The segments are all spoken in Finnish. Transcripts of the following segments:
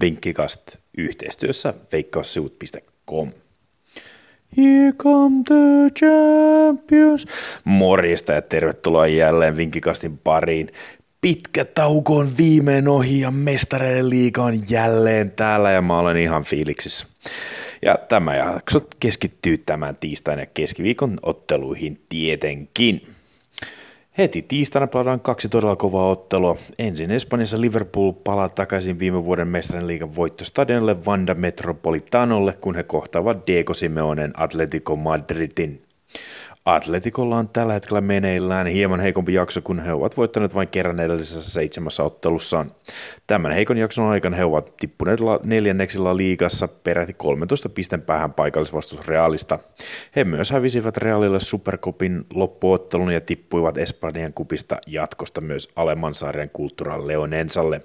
Vinkkikast yhteistyössä veikkaussivut.com. Here come the champions. Morjesta ja tervetuloa jälleen Vinkkikastin pariin. Pitkä tauko on viimein ohi ja mestareiden liiga on jälleen täällä ja mä olen ihan fiiliksissä. Ja tämä jakso keskittyy tämän tiistain ja keskiviikon otteluihin tietenkin. Heti tiistaina pelataan kaksi todella kovaa ottelua. Ensin Espanjassa Liverpool palaa takaisin viime vuoden mestarin liigan voittostadionille Vanda Metropolitanolle, kun he kohtaavat Diego Simeonen Atletico Madridin. Atletikolla on tällä hetkellä meneillään hieman heikompi jakso, kun he ovat voittaneet vain kerran edellisessä seitsemässä ottelussaan. Tämän heikon jakson aikana he ovat tippuneet neljänneksillä liigassa peräti 13 pisteen päähän paikallisvastus Realista. He myös hävisivät Realille Supercupin loppuottelun ja tippuivat Espanjan kupista jatkosta myös Alemansarjan Cultural Leonensalle.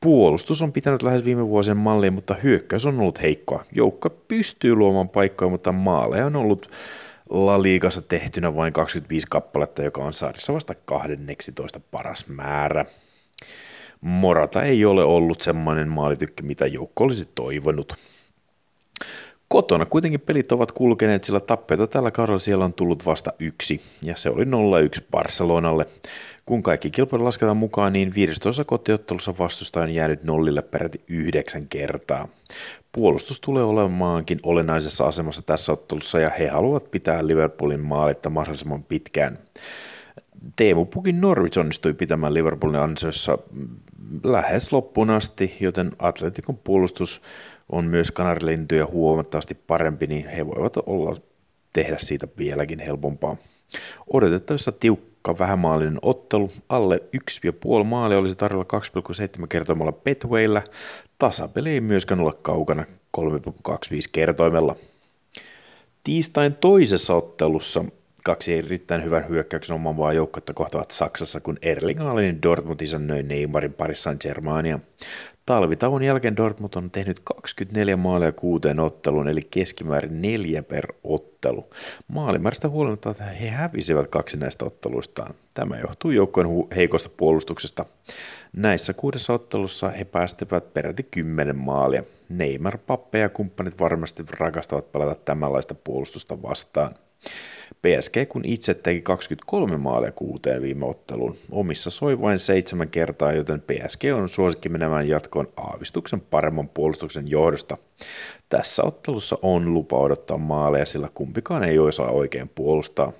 Puolustus on pitänyt lähes viime vuosien malliin, mutta hyökkäys on ollut heikkoa. Joukka pystyy luomaan paikkoja, mutta maaleja on ollut La Ligassa tehtynä vain 25 kappaletta, joka on sarjassa vasta 12 paras määrä. Morata ei ole ollut semmoinen maalitykki, mitä joukko olisi toivonut. Kotona kuitenkin pelit ovat kulkeneet, sillä tappeita tällä kaudella siellä on tullut vasta yksi, ja se oli 0-1 Barcelonalle. Kun kaikki kilpailut lasketaan mukaan, niin 15 kotiottelussa vastustaja on jäänyt nollille peräti yhdeksän kertaa. Puolustus tulee olemaankin olennaisessa asemassa tässä ottelussa ja he haluavat pitää Liverpoolin maalitta mahdollisimman pitkään. Teemu Pukin Norwich onnistui pitämään Liverpoolin ansiossa lähes loppuun asti, joten Atletikon puolustus on myös kanarilintuja huomattavasti parempi, niin he voivat olla tehdä siitä vieläkin helpompaa. Odotettavissa tiukka vähämaallinen ottelu, alle 1,5 maali olisi tarjolla 2,7 kertoimella Betwayllä, tasapeli ei myöskään ole kaukana 3,25 kertoimella. Tiistain toisessa ottelussa kaksi erittäin hyvän hyökkäyksen omaavaa joukkoa kohtavat Saksassa, kun Erling Haalandin Dortmund isännöi Neymarin parissa Germania. Talvitauon jälkeen Dortmund on tehnyt 24 maalia kuuteen otteluun, eli keskimäärin neljä per ottelu. Maalimäärästä huolimatta että he hävisivät kaksi näistä otteluistaan. Tämä johtuu joukkojen hu- heikosta puolustuksesta. Näissä kuudessa ottelussa he päästivät peräti kymmenen maalia. Neymar, Pappe ja kumppanit varmasti rakastavat pelata tämänlaista puolustusta vastaan. PSG kun itse teki 23 maalia kuuteen viime otteluun. Omissa soi vain seitsemän kertaa, joten PSG on suosikki menemään jatkoon aavistuksen paremman puolustuksen johdosta. Tässä ottelussa on lupa odottaa maaleja, sillä kumpikaan ei osaa oikein puolustaa.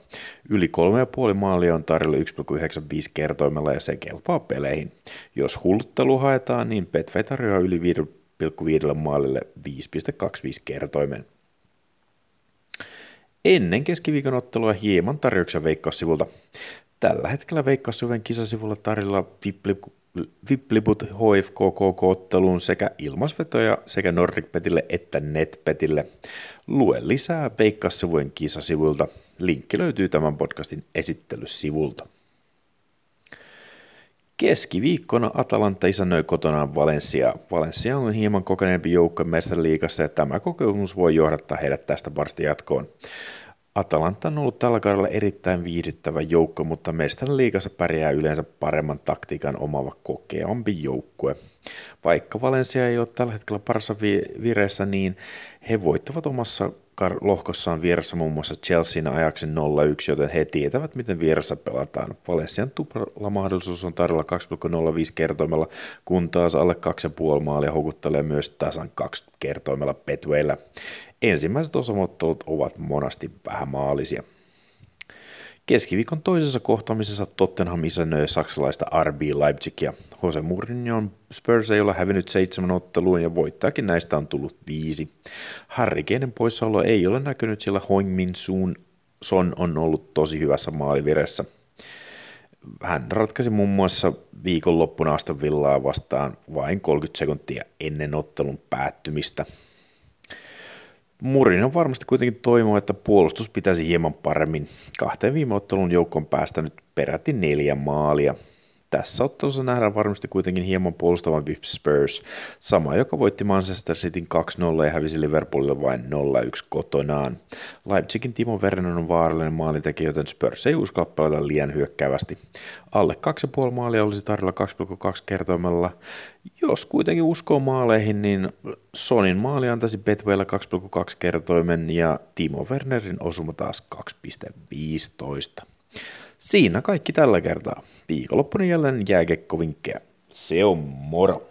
Yli 3,5 maalia on tarjolla 1,95 kertoimella ja se kelpaa peleihin. Jos hulluttelu haetaan, niin Petve tarjoaa yli 5,5 maalille 5,25 kertoimen. Ennen keskiviikon ottelua hieman tarjouksia Veikkaussivulta. Tällä hetkellä Veikkaussivujen kisasivulla tarjolla Vipliput HFKK-otteluun sekä ilmaisvetoja sekä Nordicpetille että Netpetille. Lue lisää Veikkaussivujen kisasivuilta. Linkki löytyy tämän podcastin esittelysivulta. Keskiviikkona Atalanta isännöi kotonaan Valencia. Valencia on hieman kokeneempi joukko liikassa ja tämä kokemus voi johdattaa heidät tästä varsti jatkoon. Atalanta on ollut tällä kaudella erittäin viihdyttävä joukko, mutta mestarin liigassa pärjää yleensä paremman taktiikan omava kokeampi joukkue. Vaikka Valencia ei ole tällä hetkellä parassa vireessä, niin he voittavat omassa lohkossaan vieressä muun muassa Chelsean ajaksi 0-1, joten he tietävät, miten vieressä pelataan. Valencian tuplalla mahdollisuus on tarjolla 2,05 kertoimella, kun taas alle 2,5 maalia houkuttelee myös tasan 2 kertoimella Petweillä. Ensimmäiset osamottelut ovat monasti vähämaalisia. Keskiviikon toisessa kohtaamisessa Tottenham isännöi saksalaista RB Leipzigia. Jose Mourinho'n Spurs ei ole hävinnyt seitsemän otteluun ja voittajakin näistä on tullut viisi. Harry Keinen poissaolo ei ole näkynyt, sillä Hoingmin Sun Son on ollut tosi hyvässä maaliviressä. Hän ratkaisi muun muassa viikonloppuna Aston Villaa vastaan vain 30 sekuntia ennen ottelun päättymistä. Murin on varmasti kuitenkin toivoo, että puolustus pitäisi hieman paremmin. Kahteen viime ottelun joukkoon päästänyt peräti neljä maalia. Tässä ottelussa nähdään varmasti kuitenkin hieman puolustavan Spurs, sama joka voitti Manchester Cityn 2-0 ja hävisi Liverpoolille vain 0-1 kotonaan. Leipzigin Timo Werner on vaarallinen maalintekijä, joten Spurs ei uskalla pelata liian hyökkäävästi. Alle 2,5 maalia olisi tarjolla 2,2 kertoimella. Jos kuitenkin uskoo maaleihin, niin Sonin maali antaisi Betwaylla 2,2 kertoimen ja Timo Wernerin osuma taas 2,15. Siinä kaikki tällä kertaa. Viikonloppuna jälleen jääkekkovinkkejä. Se on moro!